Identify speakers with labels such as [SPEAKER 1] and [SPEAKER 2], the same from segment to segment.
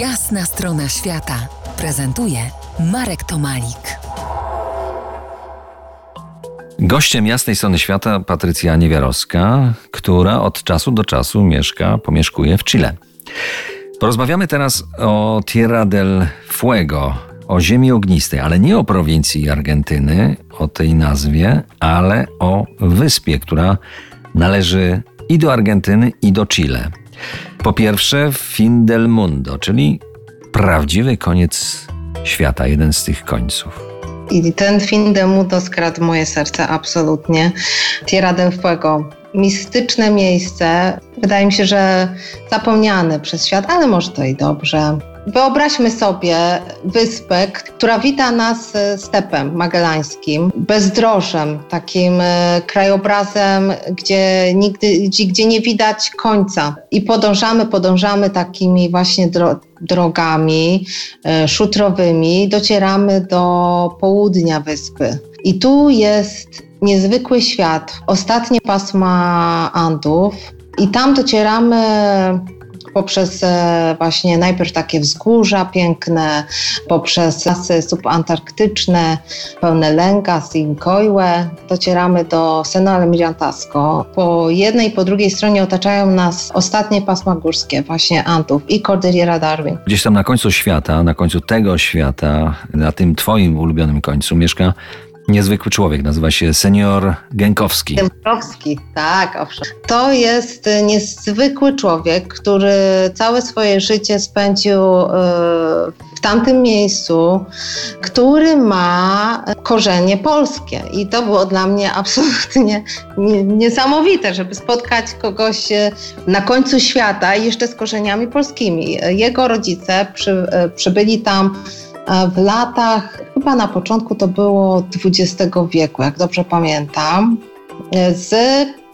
[SPEAKER 1] Jasna strona świata prezentuje Marek Tomalik.
[SPEAKER 2] Gościem jasnej strony świata Patrycja Niewiarowska, która od czasu do czasu mieszka, pomieszkuje w Chile. Porozmawiamy teraz o Tierra del Fuego, o ziemi ognistej, ale nie o prowincji Argentyny, o tej nazwie, ale o wyspie, która należy i do Argentyny, i do Chile. Po pierwsze, fin del mundo, czyli prawdziwy koniec świata, jeden z tych końców.
[SPEAKER 3] I ten del mundo skradł moje serce absolutnie. Tierra del Fuego. Mistyczne miejsce, wydaje mi się, że zapomniane przez świat, ale może to i dobrze. Wyobraźmy sobie wyspę, która wita nas e, stepem magellańskim, bezdrożem, takim e, krajobrazem, gdzie nigdy, gdzie nie widać końca. I podążamy, podążamy takimi właśnie dro drogami e, szutrowymi, docieramy do południa wyspy. I tu jest niezwykły świat, ostatnie pasma Andów. I tam docieramy poprzez e, właśnie najpierw takie wzgórza piękne, poprzez lasy subantarktyczne, pełne lęga, Sincoiłe, docieramy do Seno Almirantazgo. Po jednej i po drugiej stronie otaczają nas ostatnie pasma górskie, właśnie Antów i Cordillera Darwin.
[SPEAKER 2] Gdzieś tam na końcu świata, na końcu tego świata, na tym twoim ulubionym końcu mieszka niezwykły człowiek, nazywa się senior Gękowski.
[SPEAKER 3] Gękowski, tak, owszem. To jest niezwykły człowiek, który całe swoje życie spędził e, w tamtym miejscu, który ma korzenie polskie. I to było dla mnie absolutnie niesamowite, żeby spotkać kogoś e, na końcu świata jeszcze z korzeniami polskimi. Jego rodzice przy, e, przybyli tam w latach, chyba na początku to było XX wieku, jak dobrze pamiętam, z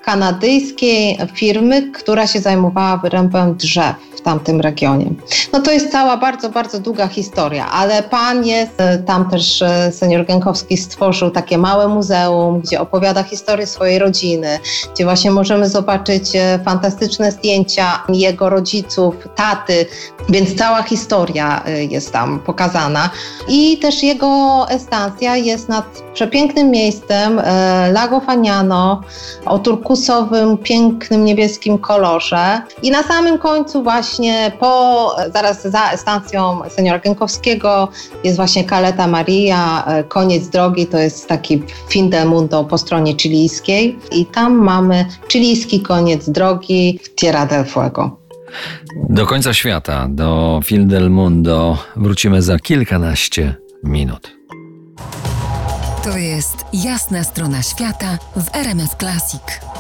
[SPEAKER 3] kanadyjskiej firmy, która się zajmowała wyrębem drzew w tamtym regionie. No to jest cała bardzo, bardzo długa historia, ale pan jest, e, tam też e, senior Gękowski stworzył takie małe muzeum, gdzie opowiada historię swojej rodziny, gdzie właśnie możemy zobaczyć e, fantastyczne zdjęcia jego rodziców, taty, więc cała historia jest tam pokazana. I też jego estacja jest nad przepięknym miejscem Lago Faniano o turkusowym, pięknym niebieskim kolorze. I na samym końcu właśnie po, zaraz za stacją seniora Gękowskiego jest właśnie Caleta Maria, e, koniec drogi, to jest taki fin del mundo po stronie chilijskiej i tam mamy chilijski koniec drogi w Tierra del Fuego.
[SPEAKER 2] Do końca świata, do Fin del Mundo wrócimy za kilkanaście minut.
[SPEAKER 1] To jest jasna strona świata w RMS Classic.